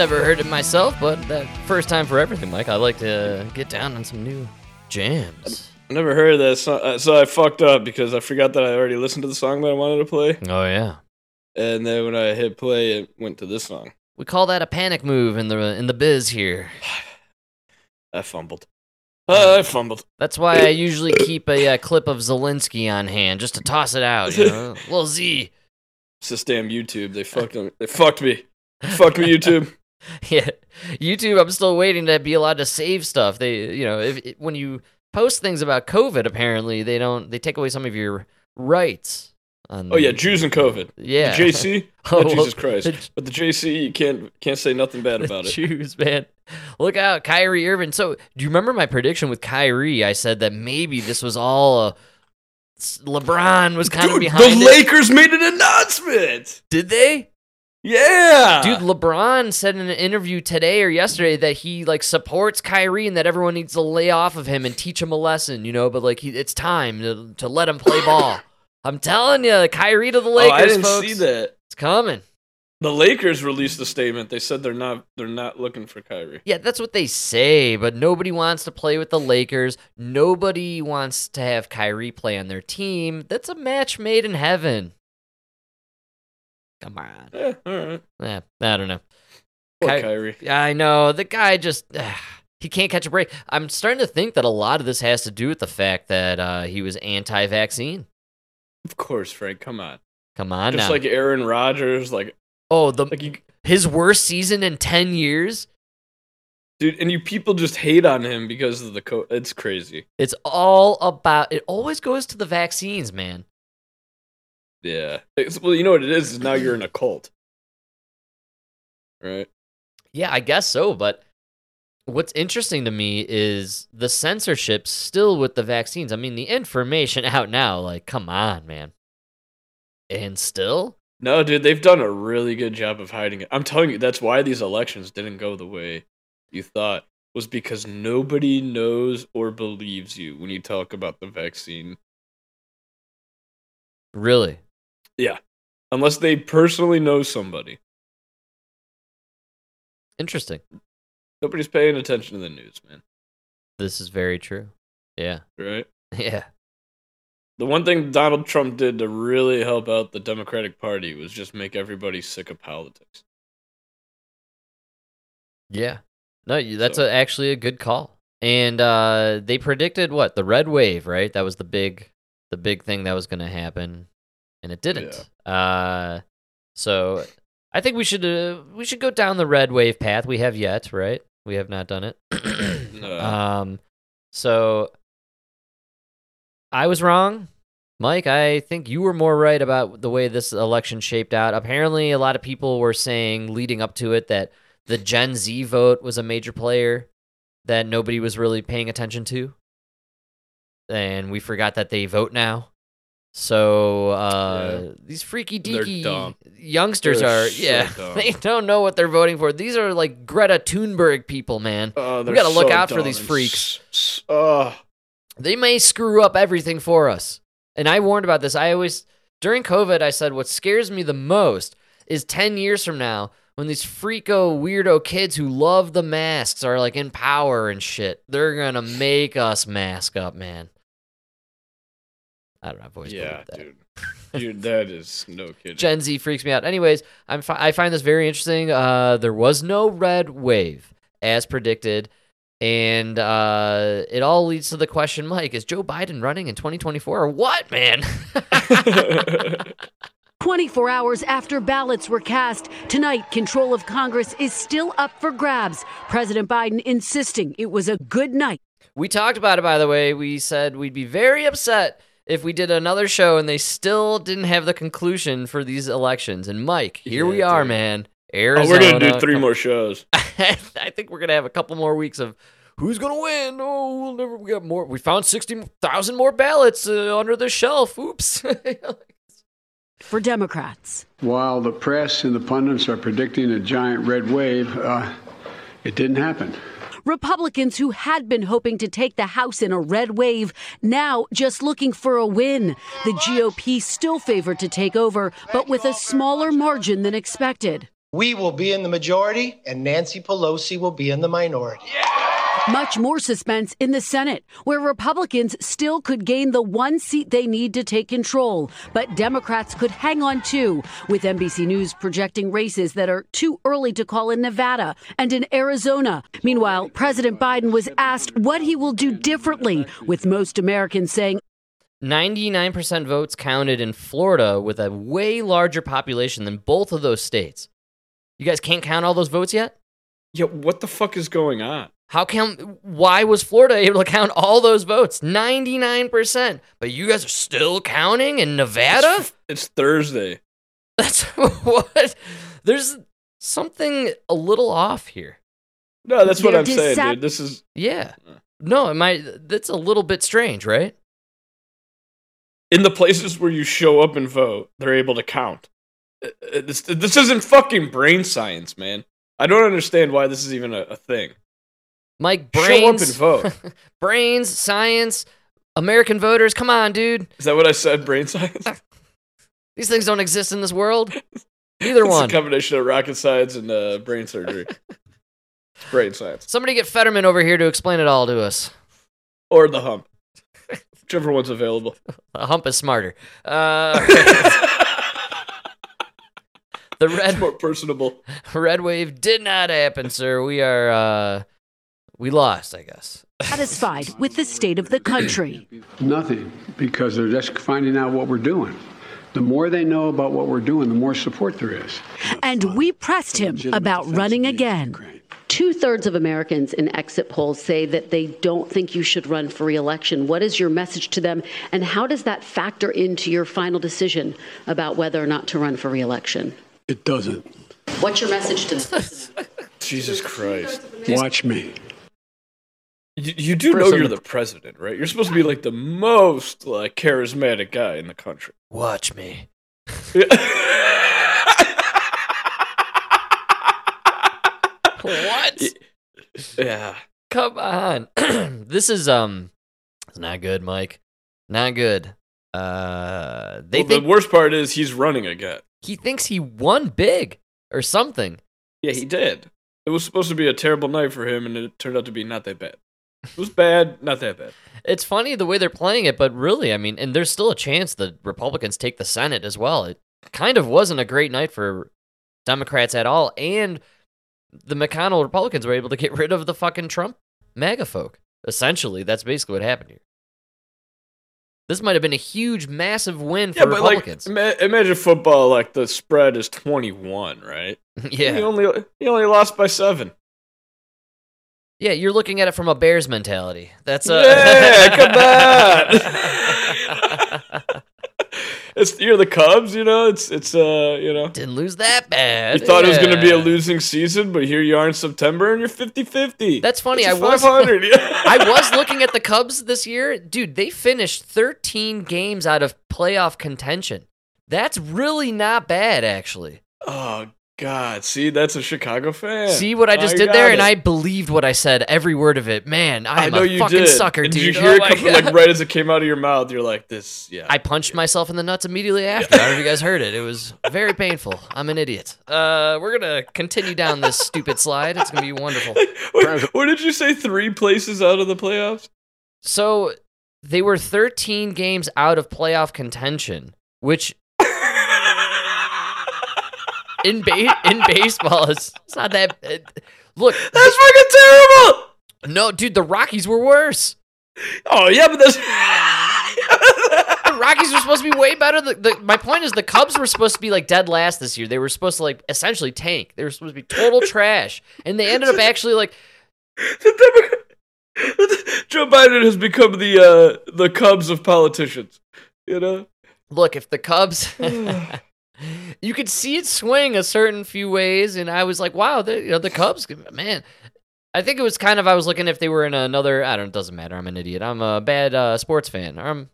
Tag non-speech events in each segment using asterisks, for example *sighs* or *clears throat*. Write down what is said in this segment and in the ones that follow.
It's all right. Never heard it myself, but that first time for everything, Mike. I like to get down on some new jams. I never heard of that song, uh, so I fucked up because I forgot that I already listened to the song that I wanted to play, Oh yeah, and then when I hit play, it went to this song. we call that a panic move in the in the biz here. *sighs* I fumbled. Uh, *sighs* I fumbled. That's why I usually keep a, uh clip of Zelensky on hand just to toss it out. You know, *laughs* little Z. It's this damn YouTube. They fucked. them- They fucked me. Fuck me, YouTube. *laughs* Yeah, YouTube. I'm still waiting to be allowed to save stuff. They, you know, if when you post things about COVID, apparently they don't. They take away some of your rights. On Oh yeah, Jews and COVID. yeah. The JC. *laughs* Oh, Oh, Jesus Christ. the- But the JC, you can't can't say nothing bad about it. Jews, man. Look out, Kyrie Irving. So, do you remember my prediction with Kyrie? I said that maybe this was all a. LeBron was kind of Dude, behind the it. Lakers made an announcement. Did they? Yeah, Dude, LeBron said in an interview today or yesterday that he like supports Kyrie and that everyone needs to lay off of him and teach him a lesson, you know. But like, he, it's time to, to let him play ball. *coughs* I'm telling you, Kyrie to the Lakers, oh, I didn't folks. see that. It's coming. The Lakers released a statement. They said they're not they're not looking for Kyrie. Yeah, that's what they say, but nobody wants to play with the Lakers. Nobody wants to have Kyrie play on their team. That's a match made in heaven. Come on. Yeah, all right. Eh, I don't know. Poor Ky- Kyrie. I know the guy just *sighs* he can't catch a break. I'm starting to think that a lot of this has to do with the fact that uh, he was anti-vaccine. Of course, Frank. Come on. Come on Just now. like Aaron Rodgers, like oh, the like you, his worst season in ten years. dude, and you people just hate on him because of the co. It's crazy. It's all about. It always goes to the vaccines, man. Yeah. It's, well, you know what it is. Is now you're in a cult, right? Yeah, I guess so. But what's interesting to me is the censorship still with the vaccines. I mean, the information *laughs* out now. Like, come on, man. And still, No, dude, they've done a really good job of hiding it. I'm telling you, that's why these elections didn't go the way you thought. Was because nobody knows or believes you when you talk about the vaccine. really, Unless they personally know somebody. interesting. Nobody's paying attention to the news, man. This is very true. Yeah. Right? *laughs* Yeah. The one thing Donald Trump did to really help out the Democratic Party was just make everybody sick of politics. Yeah. No, that's So- a, actually a good call. And uh, they predicted what the red wave, right? That was the big, the big thing that was going to happen, and it didn't. Uh, so I think we should uh, we should go down the red wave path. We have yet, right? We have not done it. *clears throat* No. um, so I was wrong. Mike, I think you were more right about the way this election shaped out. Apparently, a lot of people were saying leading up to it that the Gen Z vote was a major player that nobody was really paying attention to. And we forgot that they vote now. So uh, Yeah. these freaky deaky youngsters They're are so yeah *laughs* they don't know what they're voting for. These are like Greta Thunberg people, man. Oh, they're gotta look out for these freaks. s- Oh, They may screw up everything for us. And I warned about this. I always during COVID I said what scares me the most is 10 years from now when these freako weirdo kids who love the masks are like in power and shit. They're going to make us mask up, man. I don't know. I've always yeah, that. dude. *laughs* Dude, that is no kidding. Gen Z freaks me out. Anyways, I'm fi- I find this very interesting. Uh, there was no red wave as predicted, and uh, it all leads to the question, Mike: Is Joe Biden running in 2024 or what, man? *laughs* 24 hours after ballots were cast, tonight control of Congress is still up for grabs. President Biden insisting it was a good night. we talked about it, by the way. We said we'd be very upset if we did another show and they still didn't have the conclusion for these elections. And Mike, here we are, dude. man. oh, we're gonna do three more shows. *laughs* I think we're gonna have a couple more weeks of who's gonna win. Oh, we'll never. We got more. We found sixty thousand more ballots uh, under the shelf. Oops. *laughs* For Democrats. While the press and the pundits are predicting a giant red wave, uh, it didn't happen. Republicans who had been hoping to take the House in a red wave now just looking for a win. The GOP still favored to take over, but with a smaller margin than expected. We will be in the majority, and Nancy Pelosi will be in the minority. Much more suspense in the Senate, where Republicans still could gain the one seat they need to take control, but Democrats could hang on too, with NBC News projecting races that are too early to call in Nevada and in Arizona. Meanwhile, President Biden was asked what he will do differently, with most Americans saying 99% votes counted in Florida with a way larger population than both of those states. You guys can't count all those votes yet? Yeah, what the fuck is going on? How come why was Florida able to count all those votes? 99%. But you guys are still counting in Nevada? It's, it's Thursday. *laughs* That's what there's something a little off here. No, that's what They're I'm saying, dissap- dude. This is Yeah. No, it might that's a little bit strange, right? in the places where you show up and vote, they're able to count. Uh, uh, This, this isn't fucking brain science, man. I don't understand why this is even a, a thing. Mike Show up brains and vote. *laughs* brains, science, American voters, come on, dude. Is that what I said? Brain science? *laughs* These things don't exist in this world. *laughs* Either it's one. a combination of rocket science and uh, brain surgery. it's brain science. Somebody get Fetterman over here to explain it all to us. Or the hump. Whichever one's available. A hump is smarter. Uh, the It's red more personable. red wave did not happen, sir. We are uh, we lost, I guess. satisfied with the state of the country. Nothing, because they're just finding out what we're doing. The more they know about what we're doing, the more support there is. And we pressed him about running again. Two thirds of Americans in exit polls say that they don't think you should run for reelection. What is your message to them, and how does that factor into your final decision about whether or not to run for reelection? It doesn't. What's your message to them? *laughs* Jesus Christ. Watch me. You, you do know you're the president, right? You're supposed to be like the most like charismatic guy in the country. Watch me. What? *laughs* yeah. Come on. *clears throat* this is um it's not good, Mike. Not good. Uh they Well, think the worst part is he's running again. he thinks he won big or something. Yeah, he did. It was supposed to be a terrible night for him, and it turned out to be not that bad. It was bad, not that bad. It's funny the way they're playing it, but really, I mean, and there's still a chance the Republicans take the Senate as well. It kind of wasn't a great night for Democrats at all, and the McConnell Republicans were able to get rid of the fucking Trump MAGA folk. Essentially, that's basically what happened here. This might have been a huge, massive win for Yeah, but Republicans. ima- imagine football. Like the spread is twenty-one, right? *laughs* yeah, He only he only lost by seven. Yeah, you're looking at it from a Bears mentality. That's uh, Yeah, *laughs* come on. *laughs* it's you're the Cubs, you know. It's it's uh you know. Didn't lose that bad. You thought it was going to be a losing season, but here you are in September and you're 50-50. That's funny, It's I was- *laughs* I was looking at the Cubs this year. Dude, they finished 13 games out of playoff contention. That's really not bad, actually. Oh God! See, that's a Chicago fan. See what I Oh, just you did there? got And. I believed what I said, every word of it. Man, I I am know a you fucking did. sucker, and dude. Did you hear Oh it come, like right as it came out of your mouth? You're like, this, yeah. I punched myself in the nuts immediately after. I don't know if you guys heard it. It was very painful. I'm an idiot. Uh, we're gonna continue down this stupid slide. It's gonna be wonderful. *laughs* what, what did you say? Three places out of the playoffs? So they were 13 games out of playoff contention, which in ba- in baseball is it's not that. It, look, That's fucking terrible. no, dude, the Rockies were worse. Oh yeah, but that's. The Rockies were supposed to be way better. The, the, my point is, the Cubs were supposed to be like dead last this year. They were supposed to like essentially tank. They were supposed to be total trash, and they ended up actually like The Democrat- Joe Biden has become the uh, the Cubs of politicians. You know. look if the Cubs. *sighs* *laughs* you could see it swing a certain few ways, and I was like, wow, the, you know, the Cubs, man. I think it was kind of I was looking if they were in another. I don't. It doesn't matter. I'm an idiot. I'm a bad uh, sports fan. I'm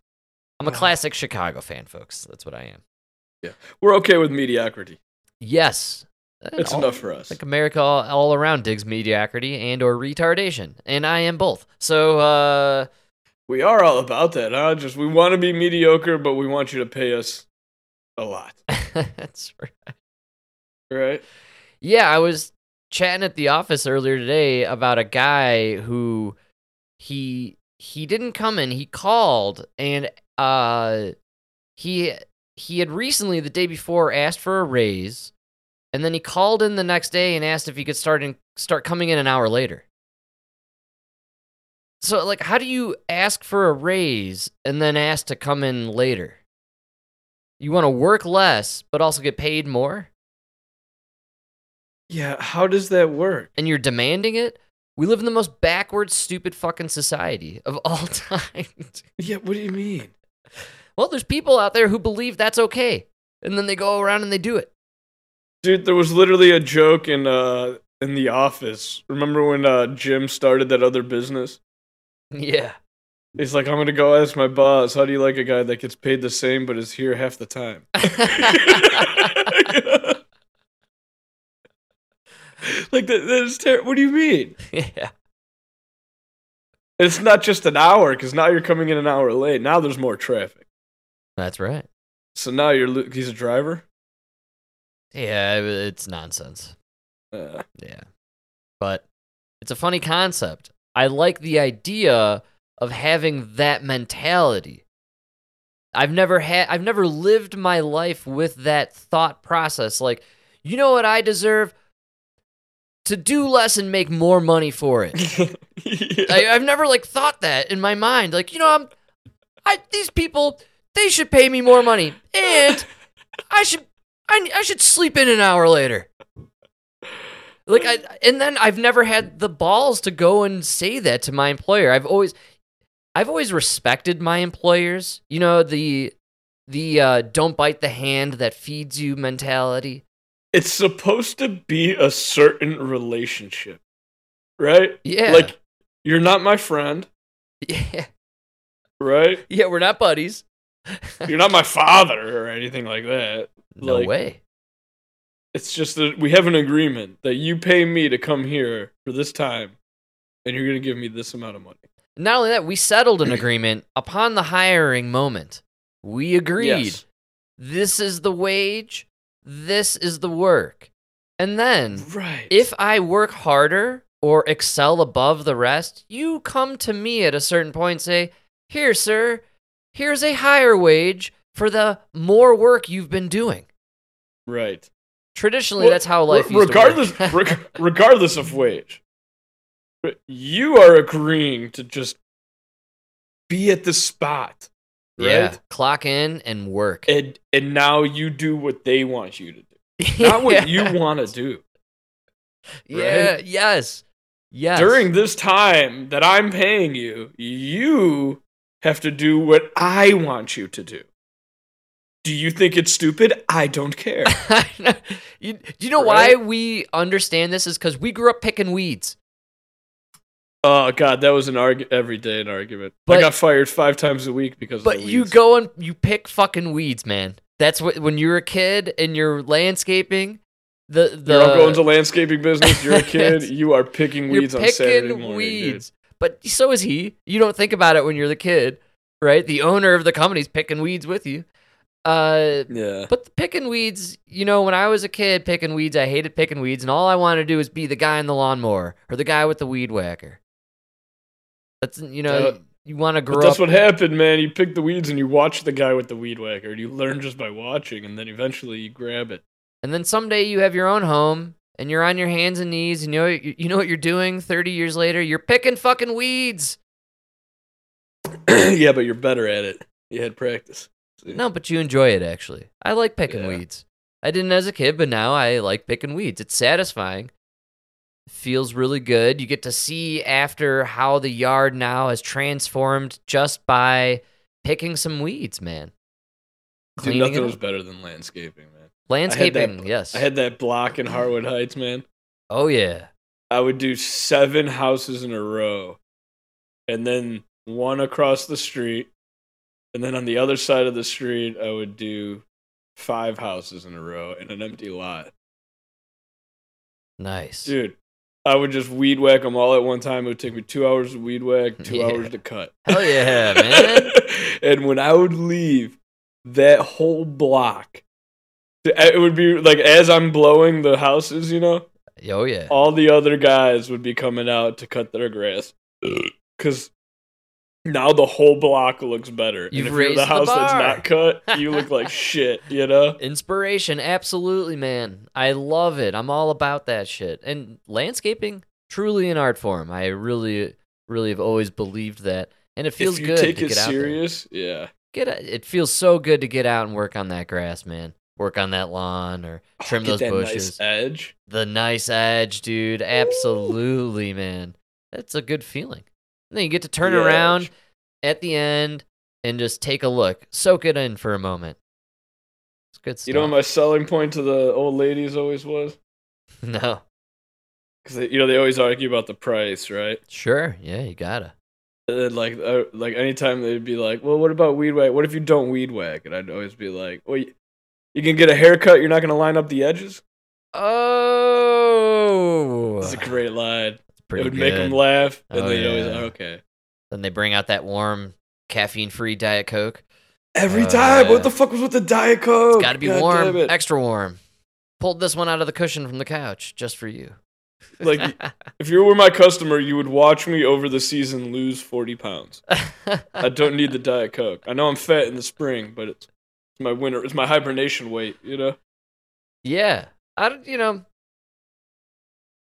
I'm a classic Chicago fan, folks. That's what I am. Yeah, we're okay with mediocrity. Yes, It's All- enough for us. I think America all, all around digs mediocrity and or retardation, and I am both. So uh, We are all about that, huh? Just we want to be mediocre, but we want you to pay us a lot, *laughs* that's right. right? Yeah, I was chatting at the office earlier today about a guy who he he didn't come in. He called and uh he he had recently the day before asked for a raise and then he called in the next day and asked if he could start in, start coming in an hour later. So like how do you ask for a raise and then ask to come in later? You want to work less but also get paid more? Yeah, how does that work? and you're demanding it, we live in the most backward, stupid fucking society of all *laughs* time. Yeah, what do you mean? well, there's people out there who believe that's okay, and then they go around and they do it. Dude, there was literally a joke in uh in the office. Remember when uh Jim started that other business? *laughs* Yeah. He's like, I'm gonna go ask my boss, how do you like a guy that gets paid the same but is here half the time? *laughs* *laughs* like that, that is terrible. What do you mean? yeah. It's not just an hour because now you're coming in an hour late. Now there's more traffic. That's right. So now you're lo- he's a driver. Yeah, it's nonsense. Uh, Yeah. But it's a funny concept. I like the idea of having that mentality. I've never had I've never lived my life with that thought process like, you know what I deserve? To do less and make more money for it. yeah. *laughs* I, I've never like thought that in my mind. Like, you know, I'm I these people, they should pay me more money. And I should I, I should sleep in an hour later. Like I and then I've never had the balls to go and say that to my employer. I've always I've always respected my employers. You know, the the uh, don't bite the hand that feeds you mentality. it's supposed to be a certain relationship, right? Yeah. Like you're not my friend, Yeah. right? *laughs* Yeah, we're not buddies. *laughs* You're not my father or anything like that. no Like, way. It's just that we have an agreement that you pay me to come here for this time, and you're gonna give me this amount of money. Not only that, we settled an agreement *clears throat* upon the hiring moment. We agreed. Yes. This is the wage, this is the work. And then, Right. if I work harder or excel above the rest, you come to me at a certain point and say, Here, sir, here's a higher wage for the more work you've been doing. right. Traditionally, Well, that's how life re- regardless to work. reg- *laughs* regardless of wage. But You are agreeing to just be at the spot, right? Yeah, clock in and work. And and now you do what they want you to do, *laughs* not what you want to do. Yeah, yes. Yes. During this time that I'm paying you, you have to do what I want you to do. Do you think it's stupid? I don't care. *laughs* you, do you know why we understand this? Is because we grew up picking weeds. Oh god, that was an arg- everyday an argument. But- I got fired five times a week because of But you go and you pick fucking weeds, man. That's what when you're a kid and you're landscaping. The the Your uncle owns a landscaping business. You're a *laughs* kid. you are picking you're weeds on Saturday picking morning. dude. weeds. But so is he. You don't think about it when you're the kid, right? The owner of the company's picking weeds with you. Uh, Yeah. But the picking weeds, you know, when I was a kid picking weeds, I hated picking weeds, and all I wanted to do was be the guy in the lawnmower or the guy with the weed whacker. That's you know, Yeah. you want to grow that's what happened, man. You pick the weeds and you watch the guy with the weed whacker. And you learn just by watching, and then eventually you grab it. and then someday you have your own home, and you're on your hands and knees, and you know you, you know what you're doing. Thirty years later, you're picking fucking weeds. *clears throat* yeah, but you're better at it. You had practice. See? No, but you enjoy it actually. I like picking Yeah. weeds. I didn't as a kid, but now I like picking weeds. It's satisfying. Feels really good. You get to see after how the yard now has transformed just by picking some weeds, man. Dude, nothing was better than landscaping, man. Landscaping, that- yes. I had that block in Harwood Heights, man. oh yeah. I would do seven houses in a row, and then one across the street, and then on the other side of the street, I would do five houses in a row in an empty lot. Nice. Dude, I would just weed whack them all at one time. It would take me two hours to weed whack, two Yeah. hours to cut. Hell yeah, *laughs* man. and when I would leave, that whole block It would be like as I'm blowing the houses, you know, Oh yeah. all the other guys would be coming out to cut their grass because now the whole block looks better. You've and if you're the the house that's not cut, you look like *laughs* shit. You know. Inspiration, absolutely, man. I love it. I'm all about that shit. And landscaping, truly an art form. I really, really have always believed that. And it feels good take to it get out there. serious, yeah. Get a, it feels so good to get out and work on that grass, man. Work on that lawn or *sighs* trim Oh, those bushes. nice edge. the nice edge, dude. Absolutely, man. That's a good feeling. And then you get to turn around at the end and just take a look, soak it in for a moment. It's good stuff. You know what my selling point to the old ladies always was? *laughs* no, Because you know they always argue about the price, right? sure, yeah, you gotta. And like, uh, like anytime they'd be like, "Well, what about weed whack? What if you don't weed whack?" And I'd always be like, "Well, you, you can get a haircut. You're not gonna line up the edges." Oh, That's a great line. Pretty it would good. make them laugh, and Oh, they always yeah. are okay. Then they bring out that warm, caffeine-free Diet Coke. Every Oh, time. What the fuck was with the diet coke? It's got to be God warm, extra warm. Pulled this one out of the cushion from the couch just for you. Like, *laughs* if you were my customer, you would watch me over the season lose forty pounds. I don't need the *laughs* diet coke. I know I'm fat in the spring, but it's, it's my winter. It's my hibernation weight. You know. Yeah, I don't- you know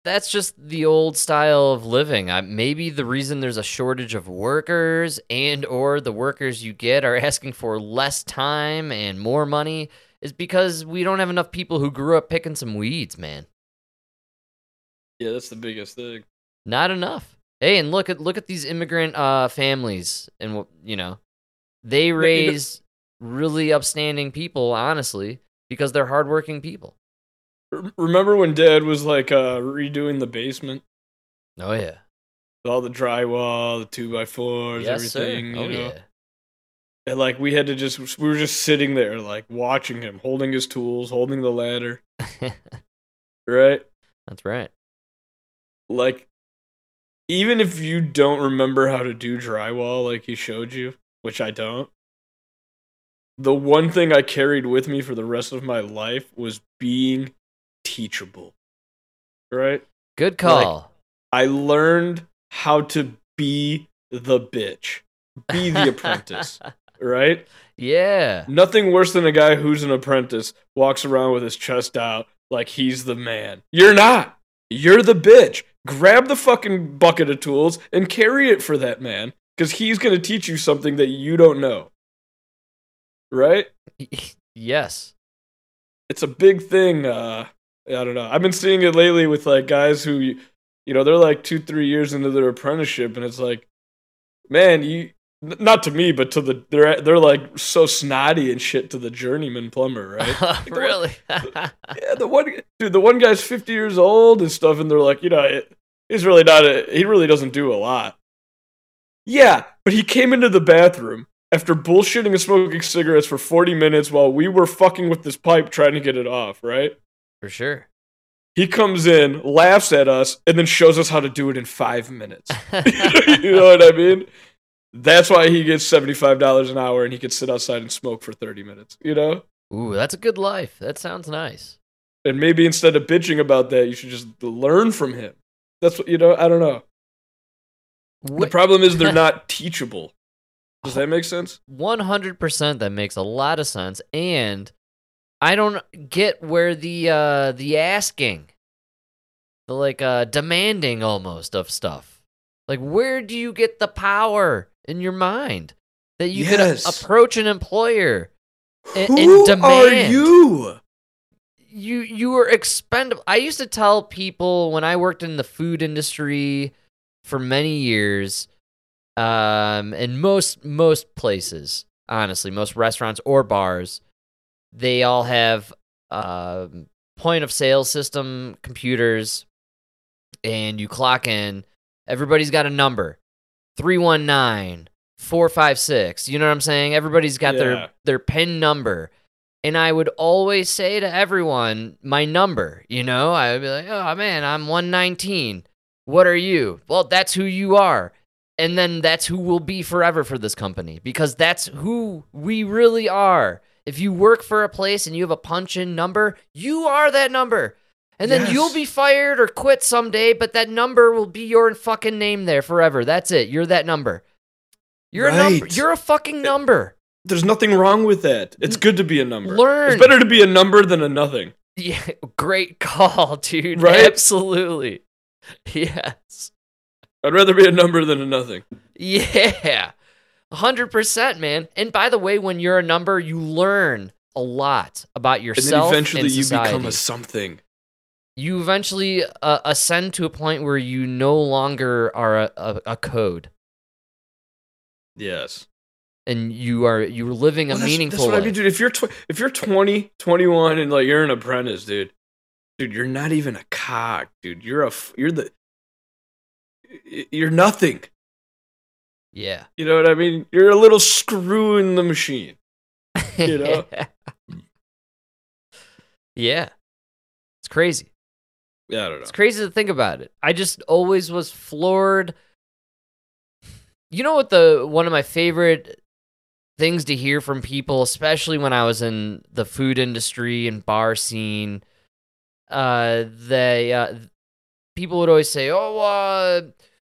that's just the old style of living. I, maybe the reason there's a shortage of workers and or the workers you get are *laughs* asking for less time and more money is because we don't have enough people who grew up picking some weeds, man. Yeah, that's the biggest thing. Not enough. Hey, and look at look at these immigrant uh families and what you know. They raise really upstanding people, honestly, because they're hardworking people. Remember when Dad was like uh, redoing the basement, Oh yeah. with all the drywall, the two by fours, Yes, sir. everything. Oh you know, yeah. and like we had to just we were just sitting there like watching him, holding his tools, holding the ladder, *laughs* right? That's right. Like, even if you don't remember how to do drywall like he showed you, which I don't, the one thing I carried with me for the rest of my life was being teachable. Right? Good call. I learned how to be the bitch, be the apprentice. *laughs* Right? yeah. Nothing worse than a guy who's an apprentice walks around with his chest out like he's the man. You're not. You're the bitch. Grab the fucking bucket of tools and carry it for that man because he's going to teach you something that you don't know. Right? *laughs* yes. It's a big thing. Uh, I don't know. I've been seeing it lately with like guys who, you know, they're like two, three years into their apprenticeship, and it's like, man, you not to me, but to the they're they're like so snotty and shit to the journeyman plumber, right? *laughs* really? *laughs* Yeah, the one dude, the one guy's fifty years old and stuff, and they're like, you know, it, he's really not a, he really doesn't do a lot. Yeah, but he came into the bathroom after bullshitting and smoking cigarettes for forty minutes while we were fucking with this pipe trying to get it off. Right? For sure. He comes in, laughs at us, and then shows us how to do it in five minutes. *laughs* you know what I mean? That's why he gets seventy five dollars an hour, and he can sit outside and smoke for thirty minutes. You know? Ooh, that's a good life. That sounds nice. And maybe instead of bitching about that, you should just learn from him. That's what you know. I don't know. The problem is they're *laughs* not teachable. Does that make sense? 100% that makes a lot of sense and I don't get where the uh the asking the like uh demanding almost of stuff. Like where do you get the power in your mind that you Yes. can approach an employer and, Who and demand are you? you you are expendable. I used to tell people when I worked in the food industry for many years, um, in most most places, honestly, most restaurants or bars, they all have um point of sale system computers, and you clock in. Everybody's got a number, 319 456 you know what i'm saying everybody's got Yeah. their their pin number and I would always say to everyone my number, you know, I would be like, oh man, I'm 119. What are you? Well, that's who you are. And then that's who we'll be forever for this company because that's who we really are If you work for a place and you have a punch in number, you are that number. And then Yes. you'll be fired or quit someday, but that number will be your fucking name there forever. That's it. You're that number. You're a number. You're a fucking number. There's nothing wrong with that. It's good to be a number. Learn. It's better to be a number than a nothing. Yeah, *laughs* great call, dude. Right? Absolutely. *laughs* Yes. I'd rather be a number than a nothing. Yeah. 100%, man. And by the way, when you're a number, you learn a lot about yourself. And then eventually and you become a something. you eventually uh, ascend to a point where you no longer are a, a, a code Yes. and you are you're living a that's- meaningful That's what I mean, dude. If you're tw- if you're 20, 21 and like you're an apprentice, dude, dude, you're not even a cog, dude. You're a f- you're the you're nothing. Yeah. You know what I mean? You're a little screw in the machine. You *laughs* know? yeah. It's crazy. Yeah, I don't know. It's crazy to think about it. I just always was floored. You know what the one of my favorite things to hear from people, especially when I was in the food industry and bar scene, uh, they uh, people would always say, "Oh, uh,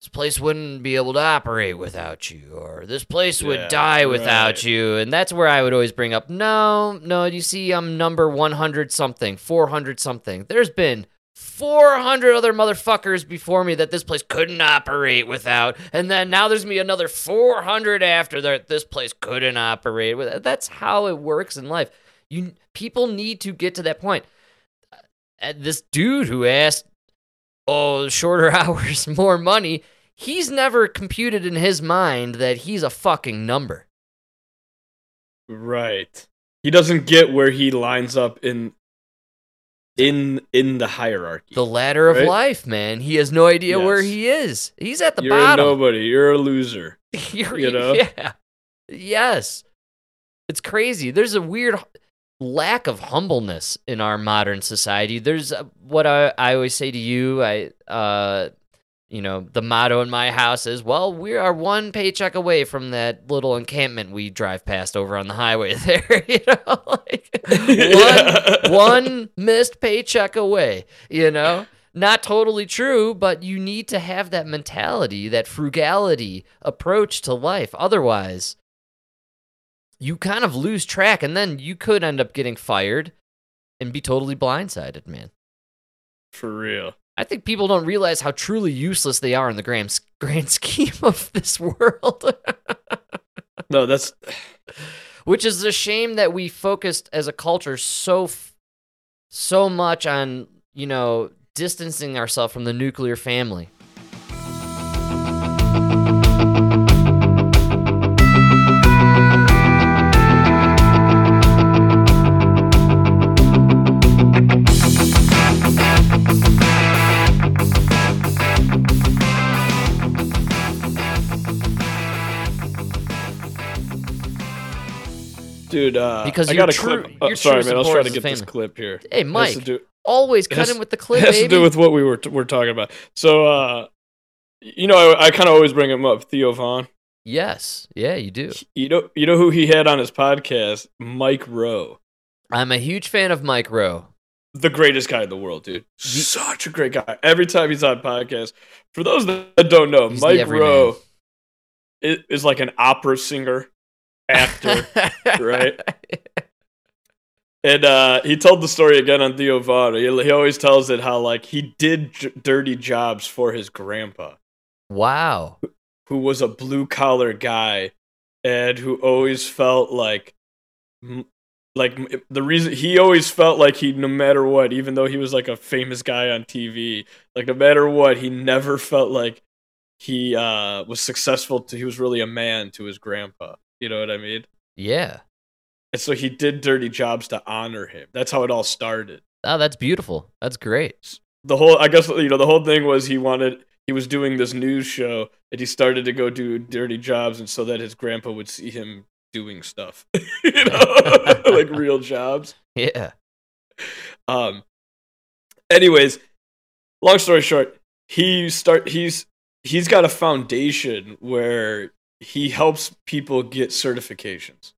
this place wouldn't be able to operate without you," or "This place would Yeah, die without right. you," and that's where I would always bring up, "No, no, you see, I'm number one hundred something, four hundred something. There's been." 400 other motherfuckers before me that this place couldn't operate without. And then now there's me another 400 after that this place couldn't operate without. That's how it works in life. You people need to get to that point. Uh, this dude who asked, "Oh, shorter *laughs* hours, more money," he's never computed in his mind that he's a fucking number. Right. He doesn't get where he lines up in in in the hierarchy. The ladder of Right? life, man. He has no idea where he is. He's at the you're bottom. a nobody. You're a loser. *laughs* You're, You know? *laughs* Yeah. Yes. It's crazy. There's a weird lack of humbleness in our modern society. There's uh, what I, I always say to you. I, uh, you know, the motto in my house is, well, we are one paycheck away from that little encampment we drive past over on the highway *laughs* there. *laughs* you know, like one, *laughs* one missed paycheck away, you know? Not totally true, but you need to have that mentality, that frugality approach to life. Otherwise, you kind of lose track and then you could end up getting fired and be totally blindsided, man. For real. I think people don't realize how truly useless they are in the grand, grand *laughs* scheme of this world. *laughs* No, that's which is a shame that we focused as a culture so f- so much on you know distancing ourselves from the nuclear family dude. Uh, Because I got a true- clip. Oh, sorry, man. I was trying to get this clip here. hey mike do- always cut has- in with the *laughs* it clip has baby to do with what we were we're talking about. So, uh, you know, I, I kind of always bring him up, Theo Von. yes yeah you do You know, you know who he had on his podcast, Mike Rowe, i'm a huge fan of mike rowe the greatest guy in the world, dude. Such a great guy. Every time he's on podcast, for those that don't know, Mike. Rowe is, is like an opera singer, actor, right? And uh, he told the story again on Theo Von. He, he always tells it how like he did j- dirty jobs for his grandpa, wow who was a blue collar guy, and who always felt like, m- like the reason he always felt like he no matter what, even though he was like a famous guy on TV, like no matter what, he never felt like he uh, was successful. To, he was really a man to his grandpa. You know what I mean? yeah And so he did dirty jobs to honor him. That's how it all started. oh that's beautiful that's great The whole, I guess, you know, the whole thing was he wanted, he was doing this news show and he started to go do dirty jobs, and so that his grandpa would see him doing stuff, *laughs* you know, *laughs* like real jobs. yeah Um. Anyways, long story short, he start he's he's got a foundation where he helps people get certifications.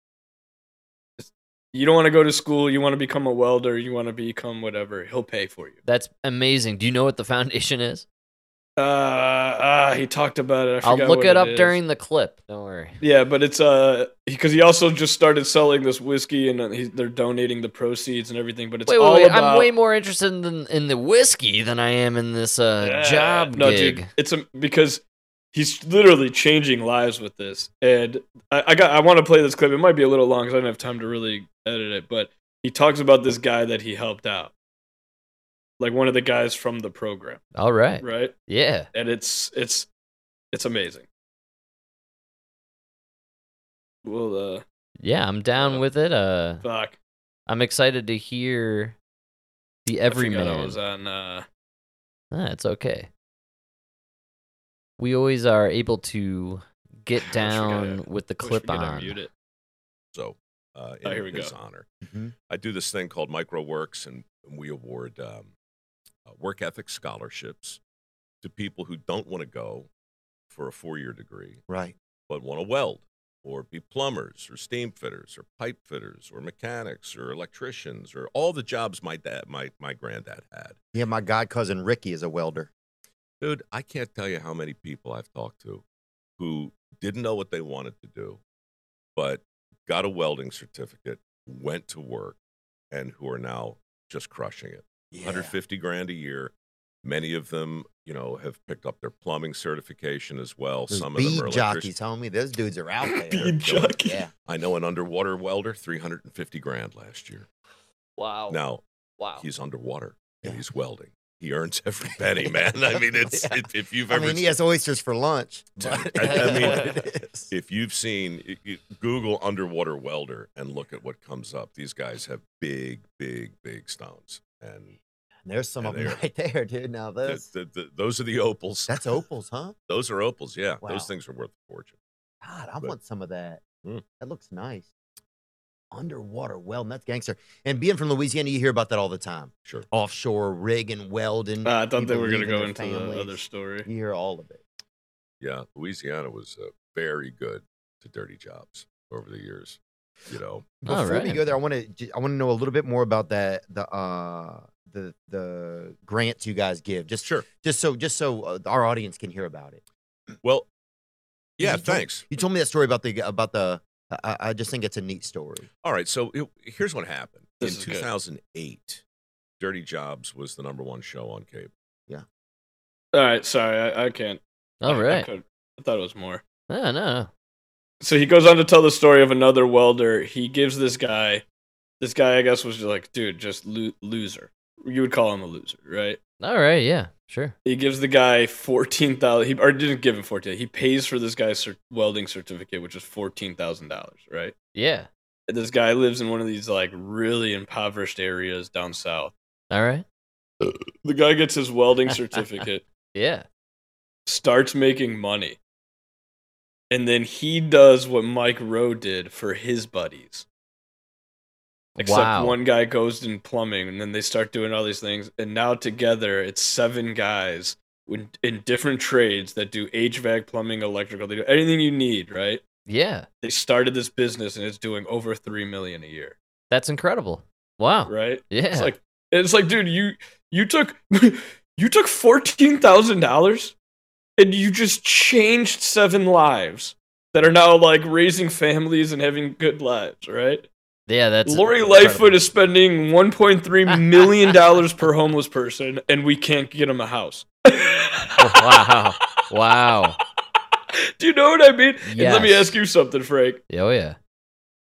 you don't want to go to school, you want to become a welder, you want to become whatever, he'll pay for you. That's amazing. Do you know what the foundation is? Uh, uh he talked about it. I I'll look it up is. during the clip. Don't worry. Yeah, but it's uh because he also just started selling this whiskey and uh, he, they're donating the proceeds and everything. But it's Wait, all wait, wait. about I'm way more interested in in the whiskey than I am in this uh, Yeah. job no, gig. dude. It's a, because he's literally changing lives with this. And I, I got I want to play this clip. It might be a little long because I don't have time to really edit it. But he talks about this guy that he helped out, like one of the guys from the program, All right. right? Yeah. And it's it's it's amazing. Well, uh, Yeah, I'm down with it. Uh, fuck. I'm excited to hear the I forgot I everyman. was on. Uh, Ah, it's okay. We always are able to get *laughs* I down forgot- with the clip on. muted it. So, uh, in Oh, here we his go. honor, Mhm. I do this thing called mikeroweWORKS, and we award um, uh, work ethic scholarships to people who don't want to go for a four-year degree, Right. but want to weld or be plumbers or steam fitters or pipe fitters or mechanics or electricians or all the jobs my dad, my my granddad had. Yeah, my god cousin Ricky is a welder. Dude, I can't tell you how many people I've talked to who didn't know what they wanted to do, but got a welding certificate, went to work, and who are now just crushing it. 150 grand a year. Many of them, you know, have picked up their plumbing certification as well. Those Some of them are jockeys, electricians. homie. Those dudes are out *coughs* there. Bead jockey. Yeah. I know an underwater welder, 350 grand last year. Wow. Now, Wow. he's underwater and Yeah. he's welding. He earns every penny, man. I mean, it's *laughs* Yeah. if, if you've ever. I mean, he has oysters for lunch. But I- I *laughs* mean, if you've seen Google underwater welder and look at what comes up, these guys have big, big, big stones, and there's some of them right there, dude. Now th- those, th- th- those are the opals. that's opals, huh? *laughs* those are opals. Yeah, Wow. those things are worth a fortune. God, I But- want some of that. Mm. That looks nice. Underwater welding, that's gangster. And being from Louisiana, you hear about that all the time. Sure. Offshore rigging, welding. Uh, I thought they people were gonna go their into the other story. You hear all of it. Yeah, Louisiana was uh, very good to dirty jobs over the years. You know, All Before we go there, I want to I want to know a little bit more about that the uh the the grants you guys give. Just sure. just so just so uh, our audience can hear about it. Well, yeah, you told- thanks. You told me that story about the about the. I, I just think it's a neat story. All right, so it, here's what happened This in is good. 2008. Dirty Jobs was the number one show on cable. Yeah. All right, sorry, I, I can't. All I- I, could- I thought it was more. No, no. So he goes on to tell the story of another welder. He gives this guy, this guy, I guess, was just like, dude, just lo- loser. You would call him a loser, right? All right. Yeah. Sure. He gives the guy fourteen thousand. He or didn't give him fourteen. He pays for this guy's cer- welding certificate, which is fourteen thousand dollars, right? Yeah. This guy lives in one of these like really impoverished areas down south. All right. *clears throat* The guy gets his welding *laughs* certificate, Yeah. starts making money, and then he does what Mike Rowe did for his buddies. Except wow. one guy goes in plumbing, and then they start doing all these things, and now together it's seven guys in, different trades that do HVAC, plumbing, electrical. They do anything you need, right? Yeah. They started this business, and it's doing over three million a year, That's incredible. Wow. right? Yeah. It's like it's like, dude, you you took *laughs* you took fourteen thousand dollars, and you just changed seven lives that are now like raising families and having good lives, right? Yeah. That's Lori. Lightfoot is spending 1.3 *laughs* million dollars per homeless person, and we can't get him a house. *laughs* wow. Wow. Do you know what I mean? And let me ask you something, Frank. Oh yeah.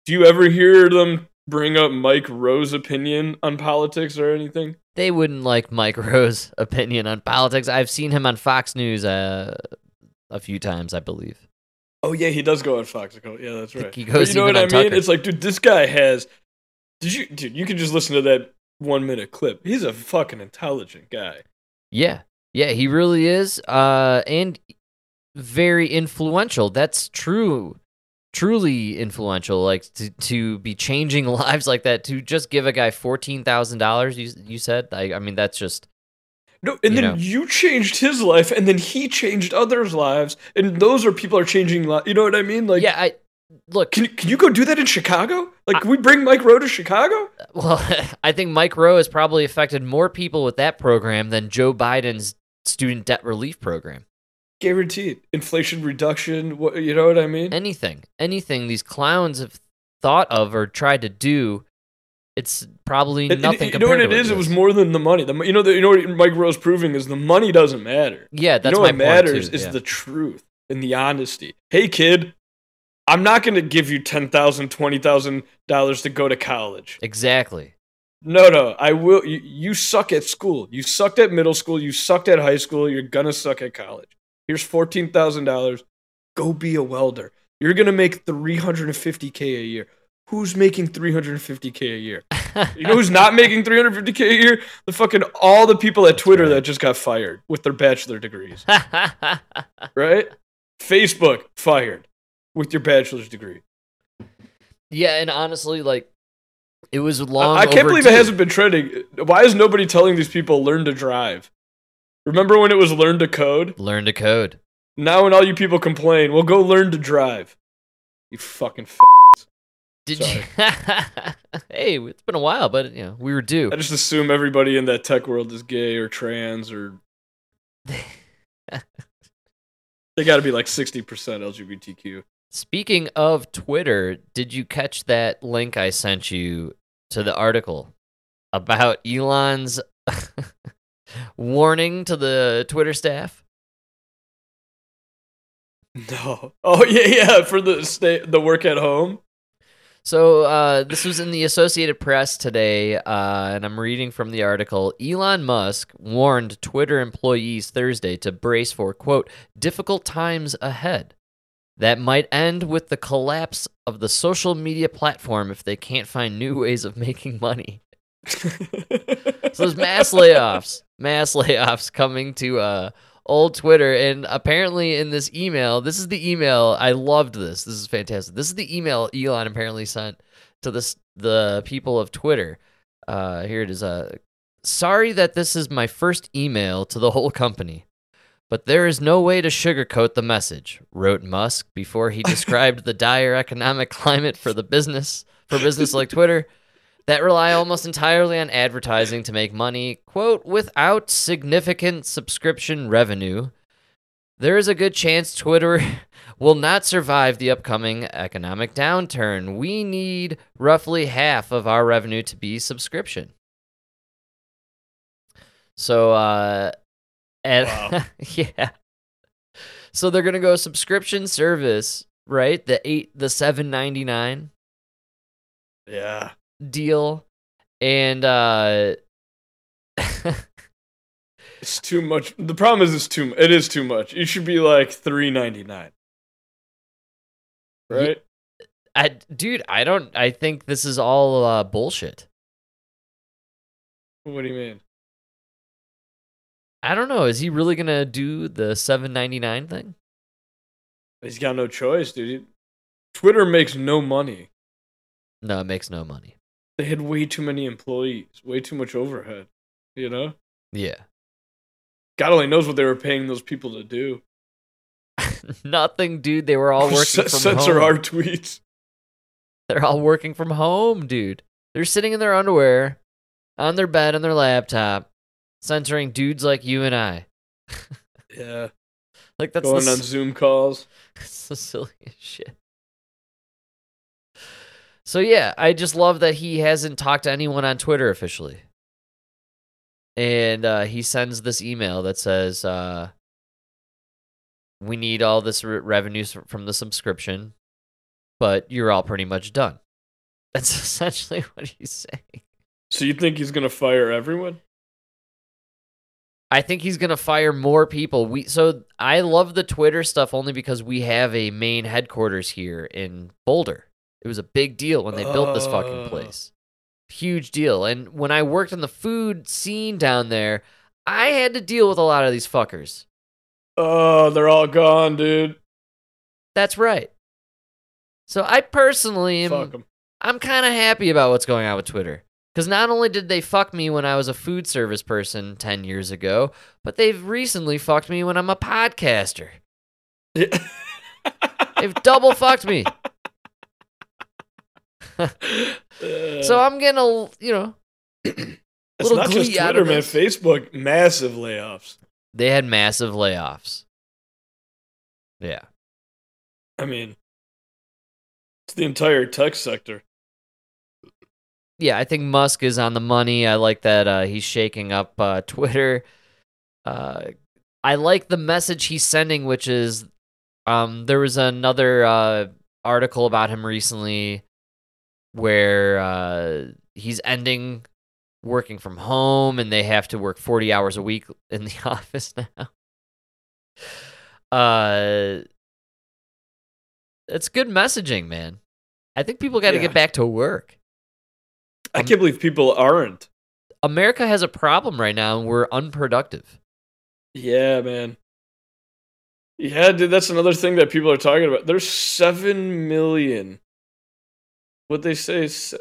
Do you ever hear them bring up Mike Rowe's opinion on politics or anything? They wouldn't like Mike *laughs* Rowe's opinion on politics. I've seen him on Fox News uh, a few times, I believe. Oh yeah, he does go on Fox. Yeah, that's right. he But you know what I mean? Tucker. It's like, dude, this guy has. Did you, dude? You can just listen to that one minute clip. He's a fucking intelligent guy. Yeah. Yeah, he really is. Uh, and very influential. That's true. Truly influential. Like to, to be changing *laughs* lives like that. To just give a guy fourteen thousand dollars. You you said. I, I mean, that's just No, and You then know. you changed his life, and then he changed others' lives, and those are people are changing lives. You know what I mean? Like, yeah. I look, Can, can you go do that in Chicago? Like, can we bring Mike Rowe to Chicago? well, *laughs* I think Mike Rowe has probably affected more people with that program than Joe Biden's student debt relief program. Guaranteed. Inflation reduction. What you know what I mean? Anything, anything these clowns have thought of or tried to do, it's probably and nothing. you know what it is? it? It was more than the money. The, you know, the, you know what Mike Rowe's proving is the money doesn't matter. Yeah, that's you know what matters too, is yeah. the truth and the honesty. Hey, kid, I'm not going to give you ten thousand, twenty thousand dollars to go to college. exactly. No, no, I will. You, you suck at school. You sucked at middle school. You sucked at high school. You're gonna suck at college. Here's fourteen thousand dollars. Go be a welder. You're gonna make three hundred and fifty k a year. Who's making three hundred and fifty k a year? You know who's not making 350k a year? The fucking all the people at Twitter that just got fired with their bachelor degrees, right? Facebook fired with your bachelor's degree. yeah, and honestly, like it was long. I can't believe it hasn't been trending. Why is nobody telling these people learn to drive? Remember when it was learn to code? Learn to code. Now when all you people complain, well go learn to drive. You fucking f- Did Sorry. you? *laughs* hey, it's been a while, but you know we were due. I just assume everybody in that tech world is gay or trans or *laughs* they got to be like 60% LGBTQ. Speaking of Twitter, did you catch that link I sent you to the article about Elon's *laughs* warning to the Twitter staff? No. Oh yeah, yeah. For the stay, the work at home. So uh, this was in the Associated Press today, uh, and I'm reading from the article. Elon Musk warned Twitter employees Thursday to brace for quote difficult times ahead that might end with the collapse of the social media platform if they can't find new *laughs* ways of making money. *laughs* So there's mass layoffs, mass layoffs coming to uh, old Twitter, and apparently in this email, this is the email. I loved this. This is fantastic. This is the email Elon apparently sent to this the people of Twitter. Uh, here it is. Uh, sorry that this is my first email to the whole company. But there is no way to sugarcoat the message, wrote Musk before he *laughs* described the dire economic climate for the business for business like Twitter that rely almost entirely on advertising to make money, quote, without significant subscription revenue. There is a good chance Twitter *laughs* will not survive the upcoming economic downturn. We need roughly half of our revenue to be subscription. So, uh, and Wow. *laughs* yeah. So they're gonna go subscription service, right? The eight, the seven ninety nine yeah. Deal and uh *laughs* It's too much. The problem is it's too. It is too much. It should be like three ninety nine. Right. I dude, I don't I think this is all uh bullshit. What do you mean? I don't know, is he really to do the 7.99 thing? He's got no choice, dude. Twitter makes no money. No, it makes no money. They had way too many employees, way too much overhead. You know, Yeah. God only knows what they were paying those people to do. *laughs* Nothing, dude. They were all *laughs* working from censor home. our tweets. They're all working from home, dude. They're sitting in their underwear, on their bed, on their laptop, censoring dudes like you and I. *laughs* Yeah, Like that's going the, on Zoom calls. it's the silliest shit. So yeah, I just love that he hasn't talked to anyone on Twitter officially. And uh, he sends this email that says, uh, "We need all this re- revenues from the subscription, but you're all pretty much done." *laughs* That's essentially *laughs* what he's saying. So you think he's gonna fire everyone? I think he's gonna fire more people. We so I love the Twitter stuff only because we have a main headquarters here in Boulder. It was a big deal when they built this fucking Oh. place. Huge deal. And when I worked in the food scene down there, I had to deal with a lot of these fuckers. Oh, they're all gone, dude. That's right. So I personally am Fuck them. I'm kind of happy about what's going on with Twitter. Because not only did they fuck me when I was a food service person 10 years ago, but they've recently fucked me when I'm a podcaster. *laughs* They've double fucked me. *laughs* so I'm getting a you know it's little not just Twitter, man. Facebook, massive layoffs. they had massive layoffs. Yeah. I mean, it's the entire tech sector. yeah, I think Musk is on the money. I like that uh, he's shaking up uh, *laughs* Twitter. Uh, I like the message he's sending, which is um, there was another uh, article about him recently where uh, he's ending working from home and they have to work 40 hours a week in the *laughs* office now. Uh, it's good messaging, man. I think people got to Yeah. get back to work. I Um, can't believe people aren't. America has a problem right now and we're unproductive. Yeah, man. Yeah, dude, that's another thing that people are talking about. There's seven million. What they say is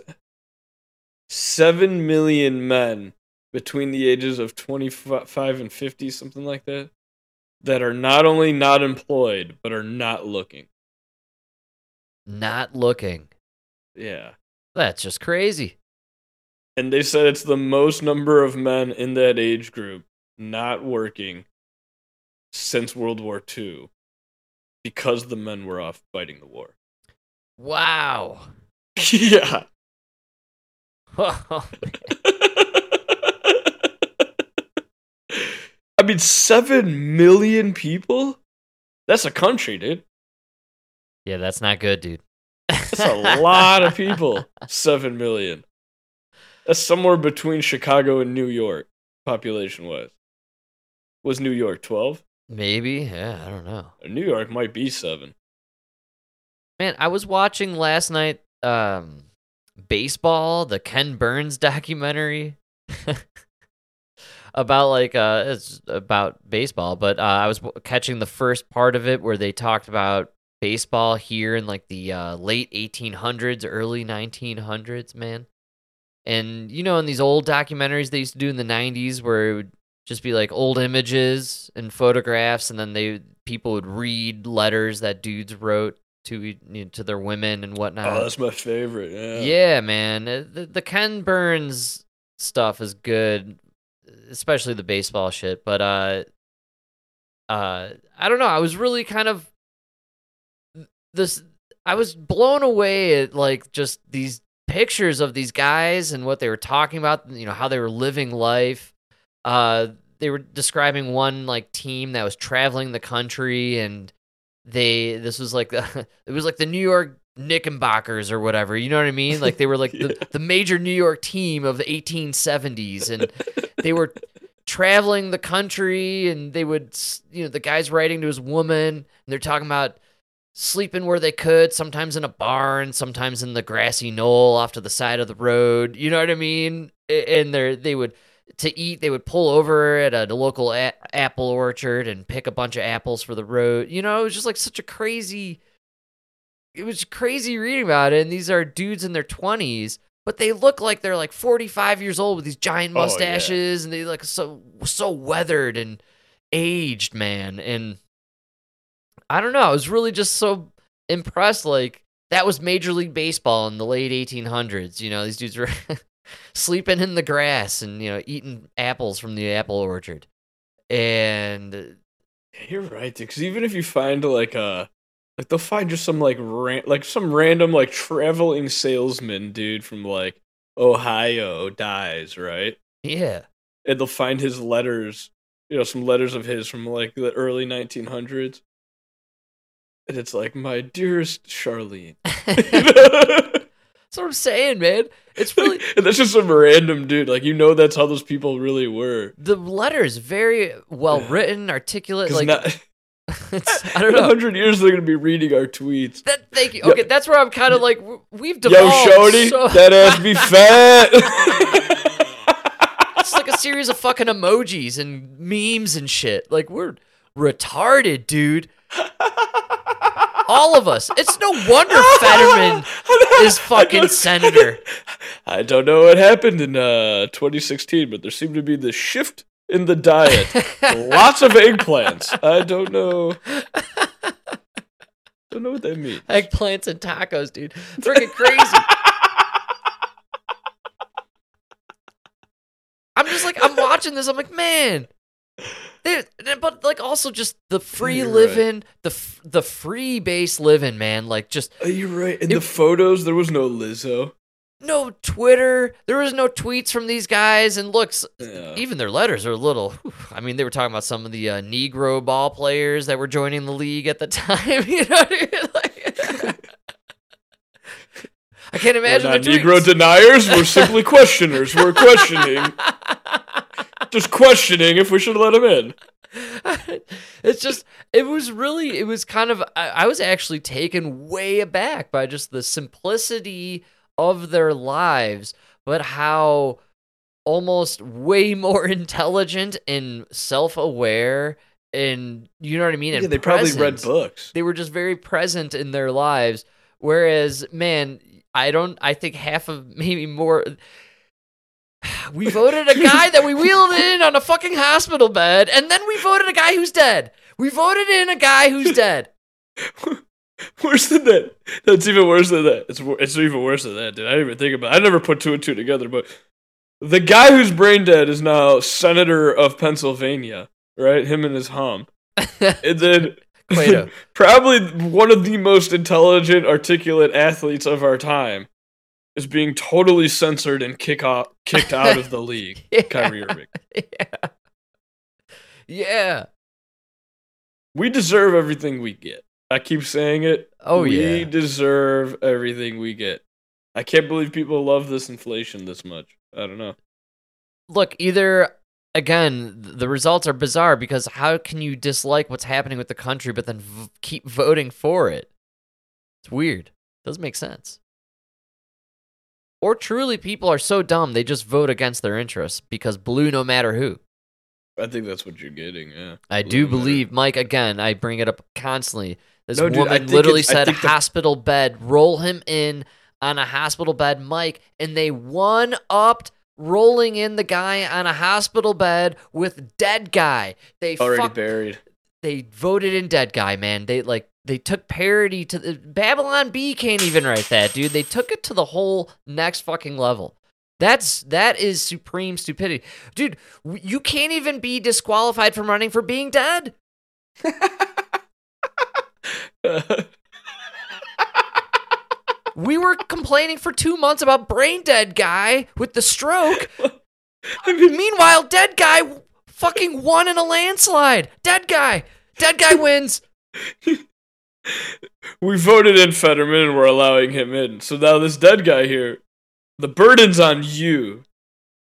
seven million men between the ages of 25 and 50, something like that, that are not only not employed, but are not looking. Not looking. Yeah. That's just crazy. And they said it's the most number of men in that age group not working since World War II because the men were off fighting the war. Wow. Yeah. *laughs* I mean, seven million people? That's a country, dude. yeah, that's not good, dude. That's a lot of people. *laughs* Seven million. That's somewhere between Chicago and New York, population wise. Was New York 12? Maybe. Yeah, I don't know. New York might be seven. Man, I was watching last night um baseball, the Ken Burns *laughs* documentary. *laughs* about like uh it's about baseball, but uh, I was catching the first part of it where they talked about baseball here in like the uh, late 1800s, early 1900s, man. And you know, in these old documentaries they used to do in the 90s where it would just be like old images and photographs and then they people would read letters that dudes wrote to you know, to their women and whatnot. oh, that's my favorite. Yeah. Yeah, man. Uh, The, the Ken Burns stuff is good, especially the baseball shit. But uh, uh, I don't know. I was really kind of this. I was blown away at like just these pictures of these guys and what they were talking about. You know how they were living life. Uh, they were describing one like team that was traveling the country and they this was like the, *laughs* it was like the New York Knickerbockers or whatever. You know what I mean? Like they were like *laughs* Yeah. the, the major New York team of the 1870s and they were traveling the country and they would you know the guy's writing to his woman and they're talking about sleeping where they could sometimes in a barn sometimes in the grassy knoll off to the side of the road you know what i mean and they they would to eat they would pull over at a local a- apple orchard and pick a bunch of apples for the road. You know it was just like such a crazy it was crazy reading about it. And these are dudes in their 20s but they look like they're like 45 years old with these giant Oh, yeah. mustaches and they look so so weathered and aged man. And i don't know i was really just so impressed like that was major league baseball in the late 1800s you know these dudes were *laughs* sleeping in the grass and you know eating apples from the apple orchard and You're right, because even if you find like a like they'll find just some like ran- like some random like traveling salesman dude from like Ohio dies, right? yeah And they'll find his letters, you know, some letters of his from like the early 1900s. And it's like, my dearest Charlene. *laughs* *laughs* *laughs* that's what i'm saying man it's really *laughs* and that's just some random dude. Like, you know, that's how those people really were. the letters very well written articulate. like not, *laughs* i don't know *laughs* hundred years, they're going to be reading our tweets. that thank you Yo- okay that's where i'm kind of like we've Yo, devolved Shorty, so- that ass be fat. it's like a series of fucking emojis and memes and shit. Like we're retarded, dude. All of us. It's no wonder Fetterman *laughs* is fucking I senator. *laughs* I don't know what happened in uh, 2016, but there seemed to be this shift in the diet. *laughs* Lots of eggplants. I don't know. Don't know what that means. Eggplants and tacos, dude. Freaking crazy. I'm just like, I'm watching this. I'm like, man, but like also just the free You're right. living, the f- the free base living, man. Like just Oh, you're right. In It- the photos, there was no Lizzo. no Twitter. There was no tweets from these guys. And looks, Yeah. even their letters are a little. whew. I mean, they were talking about some of the uh, Negro ball players that were joining the league at the *laughs* time. You know, what I mean? Like- I can't We're imagine not the Negro tweets. deniers. We're simply *laughs* questioners. We're questioning, *laughs* just questioning if we should let him in. *laughs* it's just it was really it was kind of I, I was actually taken way aback by just the simplicity of their lives but how almost way more *laughs* intelligent and self-aware and you know what i mean and Yeah, they probably read books. they were just very present in their lives whereas man i don't i think half of *laughs* maybe more we voted a guy that we wheeled in on a fucking hospital bed and then we voted a guy who's dead we voted in a guy who's dead *laughs* Worse than that. That's even worse than that. It's it's even worse than that, dude. I didn't even think about. It. I never put two and two together, but the guy who's brain dead is now senator of Pennsylvania, right? Him and his hum, *laughs* and then *laughs* probably one of the most intelligent, articulate athletes of our time is being totally censored and kick off, kicked out of the *laughs* league. Yeah. Kyrie Irving. yeah *laughs* yeah We deserve everything we get. I keep saying it. Oh, we yeah. We deserve everything we get. I can't believe people love this inflation this much. I don't know. look either again the results are bizarre because how can you dislike what's happening with the country but then v- keep voting for it it's weird It doesn't make sense or truly people are so dumb they just vote against their interests because blue no matter who I think that's what you're getting. Yeah. i Blue do no matter- believe mike again i bring it up constantly this No, dude, woman literally said the- hospital bed roll him in on a hospital bed mike and they one upped rolling in the guy on a hospital bed with dead guy they Already fuck- buried. they voted in dead guy man they like they took parody to the Babylon Bee can't even write that dude. They took it to the whole next fucking level. That's that is supreme stupidity. Dude you can't even be disqualified from running for being dead. *laughs* We were complaining for two months about brain dead guy with the stroke. *laughs* I mean, meanwhile dead guy fucking won in a landslide. Dead guy. Dead guy wins *laughs* we voted in Fetterman and we're allowing him in. So now this dead guy here, the burden's on you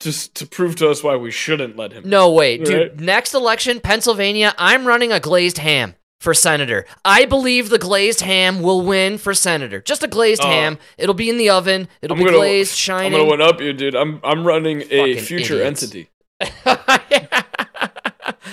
just to prove to us why we shouldn't let him. No, wait, dude. Right. Next election, Pennsylvania, I'm running a glazed ham for senator. I believe the glazed ham will win for senator. Just a glazed Oh. ham. It'll be in the oven. It'll I'm be gonna, glazed, I'm gonna one up you, dude. I'm I'm running a Fucking future idiots. entity, *laughs*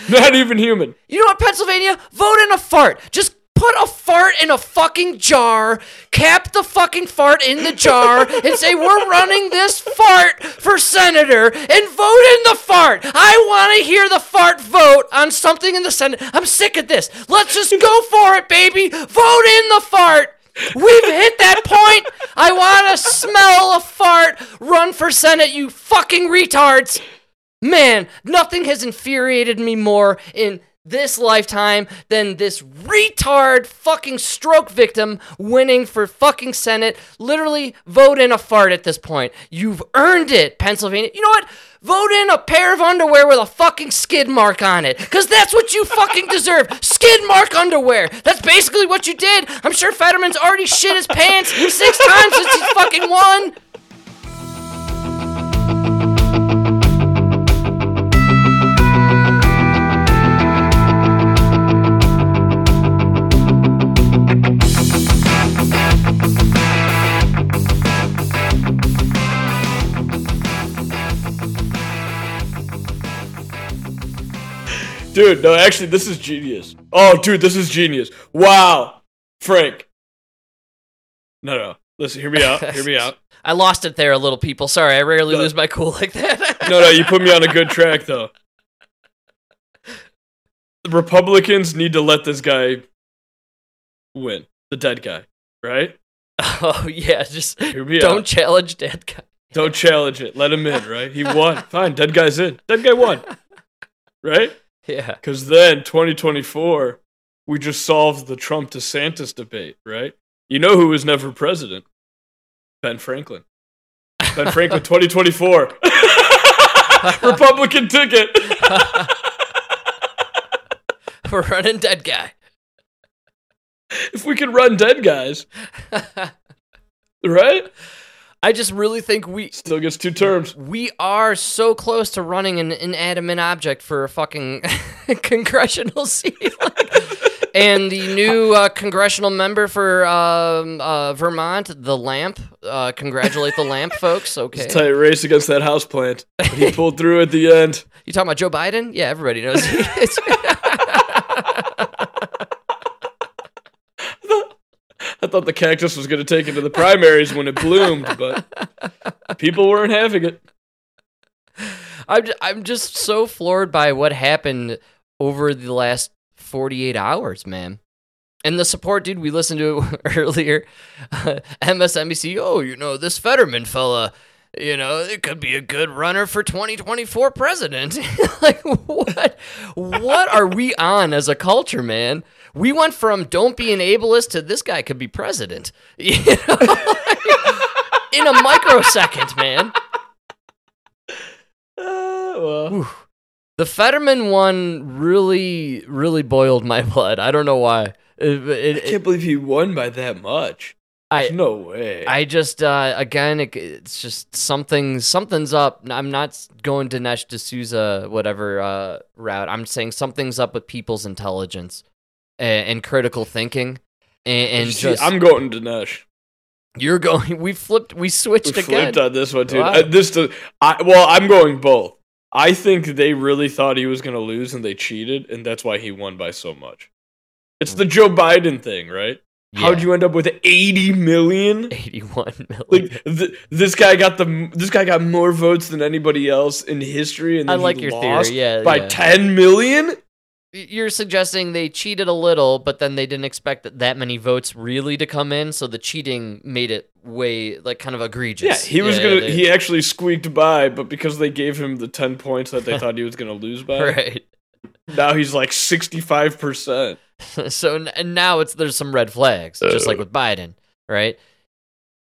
not even human. You know what, Pennsylvania? Vote in a fart. Just put a fart in a fucking jar, cap the fucking fart in the jar, and say, We're running this fart for senator, and vote in the fart. I want to hear the fart vote on something in the Senate. I'm sick of this. Let's just go for it, baby. Vote in the fart. We've hit that point. I want to smell a fart. Run for Senate, you fucking retards. Man, nothing has infuriated me more in this lifetime than this retard fucking stroke victim winning for fucking Senate. Literally, vote in a fart at this point. You've earned it, Pennsylvania. You know what? Vote in a pair of underwear with a fucking skid mark on it. Because that's what you fucking deserve. Skid mark underwear. That's basically what you did. I'm sure Fetterman's already shit his pants six times since he's fucking won. Dude, no, actually, this is genius. Oh, dude, this is genius. Wow, Frank. No, no. Listen, hear me out. Hear me out. *laughs* I lost it there a little, people. Sorry, I rarely No. lose my cool like that. *laughs* No, no, you put me on a good *laughs* track though. The Republicans need to let this guy win, the dead guy, right? Oh yeah, just don't out. challenge dead guy. Don't challenge it. Let him in, right? He won. Fine. Dead guy's in. Dead guy won. Right? *laughs* Yeah. Because then 2024, we just solved the Trump DeSantis debate, right? You know who was never president? Ben Franklin. Ben Franklin *laughs* 2024. *laughs* Republican ticket. We're running dead guy. if we could run dead guys, right? I just really think we Still gets two terms. we are so close to running an inanimate object for a fucking *laughs* congressional seat. And the new uh, congressional member for um, uh, Vermont, the Lamp. Uh, congratulate the Lamp, *laughs* folks. Okay. It's a tight race against that house plant. But he pulled through at the end. *laughs* You talking about Joe Biden? Yeah, everybody knows. he is. I thought the cactus was going to take it to the primaries when it bloomed, but people weren't having it. I'm just, I'm just so floored by what happened over the last 48 hours, man. And the support, dude, we listened to *laughs* earlier. Uh, MSNBC, oh, you know, this Fetterman fella, you know, it could be a good runner for 2024 president. *laughs* like, what? What are we on as a culture, man? We went from don't be an ableist to this guy could be president. *laughs* You know? In a microsecond, man. *laughs* Uh, well, The Fetterman one really, really boiled my blood. I don't know why. It- it- I can't believe he won by that much. I, no way. I just, uh, again, it, it's just something, something's up. I'm not going to Dinesh D'Souza, whatever uh, route. I'm saying something's up with people's intelligence and, and critical thinking. And, and See, just, I'm going to Dinesh. you're going, *laughs* we flipped, we switched We again. flipped on this one, dude. Wow. Uh, this, does, I, well, I'm going both. I think they really thought he was going to lose and they cheated, and that's why he won by so much. It's the Joe Biden thing, right? How'd you end up with 80 million? 81 million. Like th- this guy got the this guy got more votes than anybody else in history, and I like your theory. Yeah. by yeah. 10 million. You're suggesting they cheated a little, but then they didn't expect that, that many votes really to come in, so the cheating made it way like kind of egregious. Yeah, he was Yeah, gonna. they- He actually squeaked by, but because they gave him the 10 points that they thought he was gonna lose by, *laughs* right. now he's like 65 percent. *laughs* so and now it's there's some red flags, just Uh. like with Biden, right?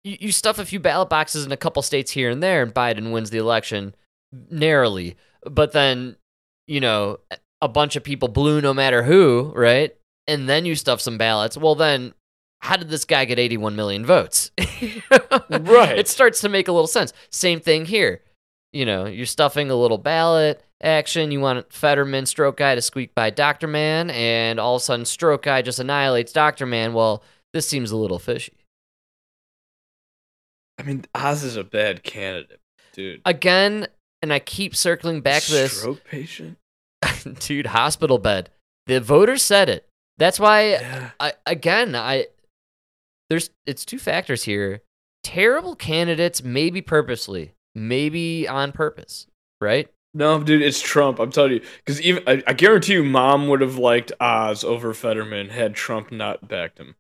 You, you stuff a few ballot boxes in a couple states here and there, and Biden wins the election narrowly. But then, you know, a bunch of people blue no matter who, right? And then you stuff some ballots. Well, then, how did this guy get 81 million votes? *laughs* Right. It starts to make a little sense. Same thing here. You know, you're stuffing a little ballot action. You want Fetterman, Stroke Guy to squeak by Dr. Man, and all of a sudden, Stroke Guy just annihilates Dr. Man. Well, this seems a little fishy. I mean, Oz is a bad candidate, dude. Again, and I keep circling back to this. stroke patient. *laughs* dude hospital bed the voters said it that's why Yeah. I, again i there's it's two factors here terrible candidates maybe purposely maybe on purpose right No, dude, it's Trump. I'm telling you, because even I, I guarantee you, Mom would have liked Oz over Fetterman had Trump not backed him.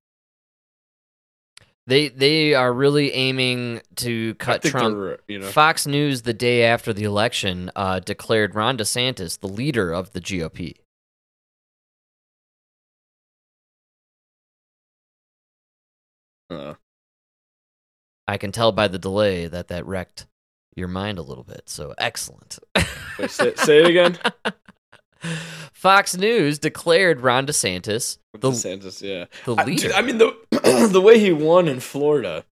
They they are really aiming to cut trump You know, fox news the day after the election uh, declared ron desantis the leader of the gop uh, i can tell by the delay that that wrecked your mind a little bit so excellent wait, say, say it again. *laughs* Fox News declared Ron DeSantis the, DeSantis, yeah. the I, leader. dude, I mean the *clears throat* the way he won in Florida.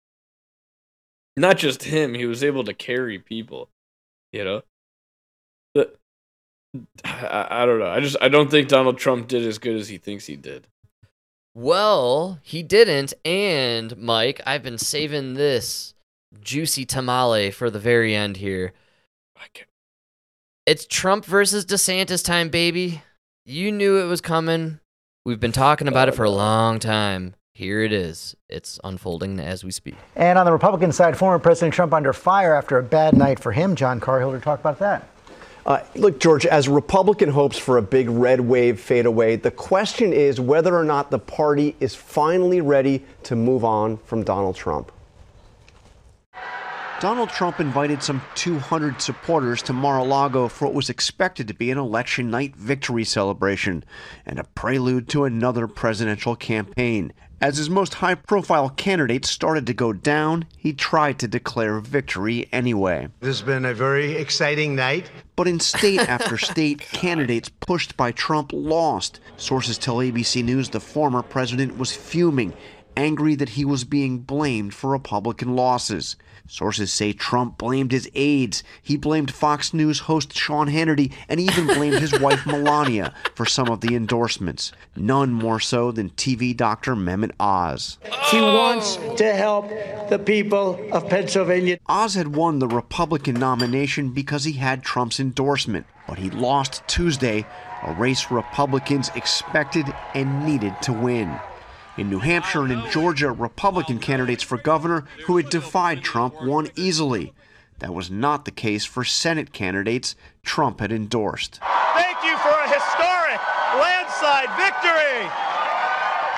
Not just him, he was able to carry people. You know, the, I, I don't know. I just I don't think Donald Trump did as good as he thinks he did. well, he didn't. And Mike, I've been saving this juicy tamale for the very end here. It's Trump versus DeSantis time, baby. You knew it was coming. We've been talking about it for a uh, long time. Here it is. It's unfolding as we speak. And on the Republican side, former President Trump under fire after a bad night for him. John Carhill to talk about that. Uh, look, George, as Republican hopes for a big red wave fade away, the question is whether or not the party is finally ready to move on from Donald Trump. Donald Trump invited some 200 supporters to Mar a Lago for what was expected to be an election night victory celebration and a prelude to another presidential campaign. As his most high profile candidates started to go down, he tried to declare victory anyway. This has been a very exciting night. But in state *laughs* after state, candidates pushed by Trump lost. Sources tell ABC News the former president was fuming, angry that he was being blamed for Republican losses. Sources say Trump blamed his aides. He blamed Fox News host Sean Hannity and even *laughs* blamed his wife Melania for some of the endorsements. None more so than TV doctor Mehmet Oz. She wants to help the people of Pennsylvania. Oz had won the Republican nomination because he had Trump's endorsement, but he lost Tuesday, a race Republicans expected and needed to win. In New Hampshire and in Georgia, Republican candidates for governor who had defied Trump won easily. That was not the case for Senate candidates Trump had endorsed. Thank you for a historic landslide victory.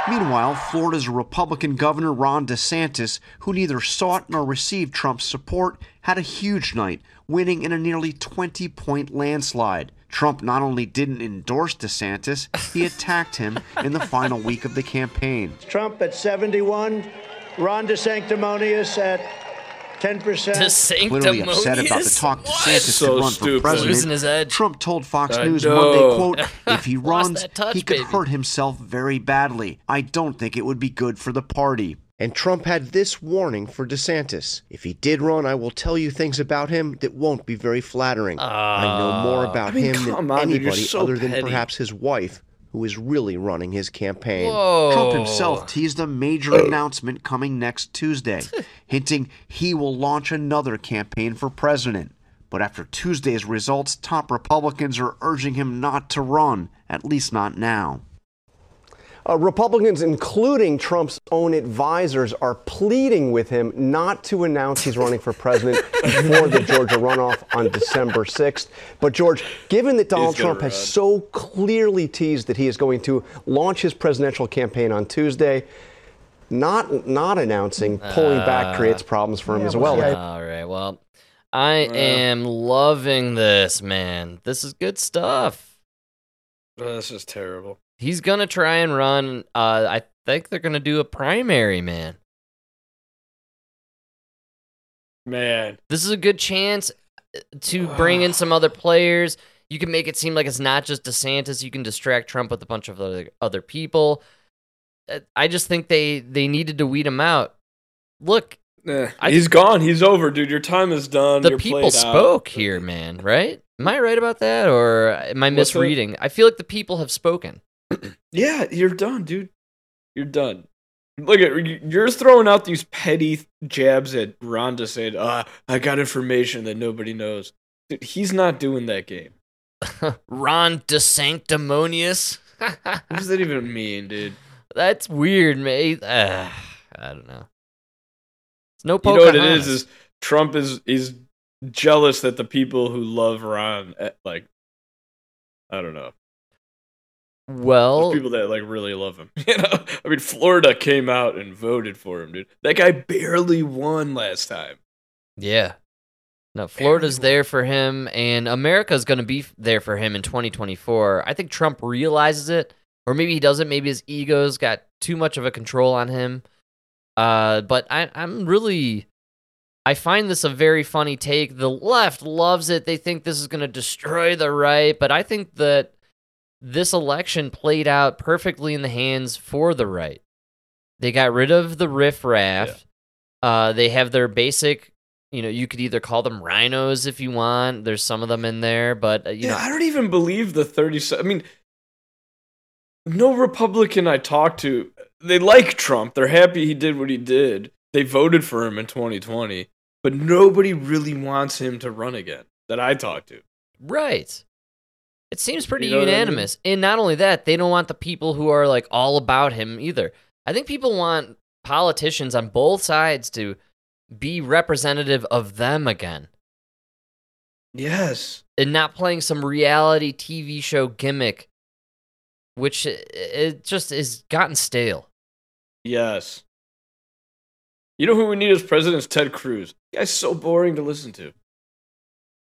Meanwhile, Florida's Republican Governor Ron DeSantis, who neither sought nor received Trump's support, had a huge night, winning in a nearly 20 point landslide. Trump not only didn't endorse DeSantis, he attacked him in the final week of the campaign. Trump at 71, Ron DeSanctimonious at 10%. Clearly upset about the talk DeSantis So to run stupid. for president, Losing his edge. Trump told Fox I News know. Monday, quote, if he *laughs* runs, touch, he could baby. hurt himself very badly. I don't think it would be good for the party. And Trump had this warning for DeSantis. If he did run, I will tell you things about him that won't be very flattering. I know more ah. about I mean, him than on, anybody so other than petty. perhaps his wife, who is really running his campaign. Whoa. Trump himself teased a major announcement coming next Tuesday, *laughs* hinting he will launch another campaign for president. But after Tuesday's results, top Republicans are urging him not to run, at least not now. Uh, Republicans, including Trump's own advisors, are pleading with him not to announce he's running for president before the Georgia runoff on December 6th. But, George, given that Donald gonna Trump has so clearly teased that he is going to launch his presidential campaign on Tuesday, not not announcing, pulling back creates problems for him Yeah, as well, well. yeah. All right. Well, I am loving this, man. This is good stuff. Oh, this is terrible. He's gonna try and run. Uh, I think they're gonna do a primary, man. Man, This is a good chance uh, to *sighs* bring in some other players. You can make it seem like it's not just DeSantis. You can distract Trump with a bunch of other other people. Uh, I just think they they needed to weed him out. Look, Eh, he's gone. He's over, dude. Your time is done. the You're people played out. spoke here, man. Right? Am I right about that, or am I misreading? I feel like the people have spoken. Yeah, you're done, dude. You're done. Look at you're throwing out these petty jabs at Ron to say, "Ah, I got information that nobody knows." Dude, he's not doing that game. *laughs* Ron De DeSanctimonious. What does that even mean, dude? *laughs* That's weird, mate. Uh, I don't know. It's no You know what it is? Is? Is Trump is is jealous that the people who love Ron, eh, like, I don't know, well, There's people that like really love him. *laughs* You know, I mean, Florida came out and voted for him, dude. That guy barely won last time. yeah. No, Florida's there for him, and America's going to be there for him in 2024. I think Trump realizes it, or maybe he doesn't. Maybe his ego's got too much of a control on him. Uh, but I, I'm really, I find this a very funny take. The left loves it. They think this is going to destroy the right, but I think that this election played out perfectly in the hands for the right. They got rid of the riffraff. Uh, they have their basic, you know, you could either call them RINOs if you want. There's some of them in there, but uh, you yeah, know, I don't even believe the 37. I mean, no Republican I talked to, they like Trump. They're happy he did what he did. They voted for him in 2020, but nobody really wants him to run again that I talked to. Right. It seems pretty You know what I mean? unanimous. And not only that, they don't want the people who are like all about him either. I think people want politicians on both sides to be representative of them again Yes. and not playing some reality TV show gimmick, which it just is gotten stale. Yes. You know who we need as president is Ted Cruz. Guy's so boring to listen to.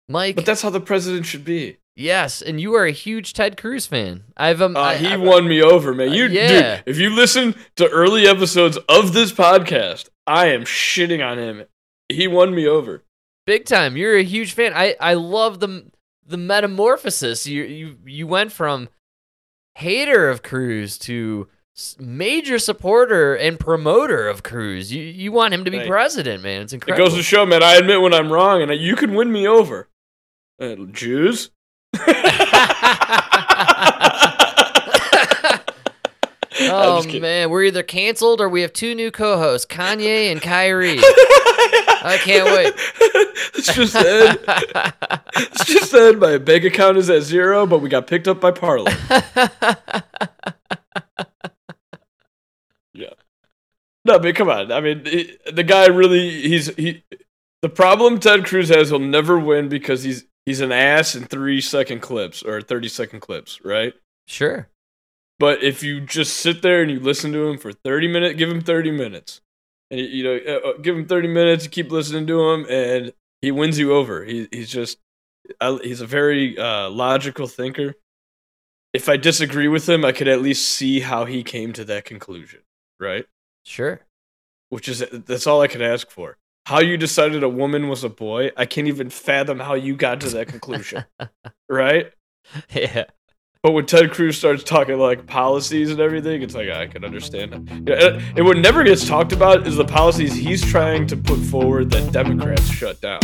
Mike, But that's how the president should be. Yes, and you are a huge Ted Cruz fan. I've um, Uh, I- he I- won me over, man. You, yeah. dude, if you listen to early episodes of this podcast, I am shitting on him. He won me over. big time. You're a huge fan. I I love the the metamorphosis. You you you went from hater of Cruz to major supporter and promoter of Cruz. You you want him to be Right. president, man. It's incredible. It goes to show, man. I admit when I'm wrong, and you can win me over. Uh, Jews. Oh man, we're either canceled or we have two new co-hosts, Kanye and Kyrie. *laughs* I can't wait. it's just said. It's just said my bank account is at zero, but we got picked up by Parliament. yeah. No, but come on. I mean, he- the guy really he's he. The problem Ted Cruz has, he'll never win because he's he's an ass in three second clips or thirty second clips, right? Sure. But if you just sit there and you listen to him for 30 minutes, give him 30 minutes. And you- you know, uh, uh, give him 30 minutes, keep listening to him and he wins you over. He he's just he's a very uh, logical thinker. If I disagree with him, I could at least see how he came to that conclusion, right? Sure. Which is that's all I could ask for. How you decided a woman was a boy, I can't even fathom how you got to that conclusion, *laughs* right? Yeah. But when Ted Cruz starts talking like policies and everything, it's like I can understand it. And what never gets talked about is the policies he's trying to put forward that Democrats shut down.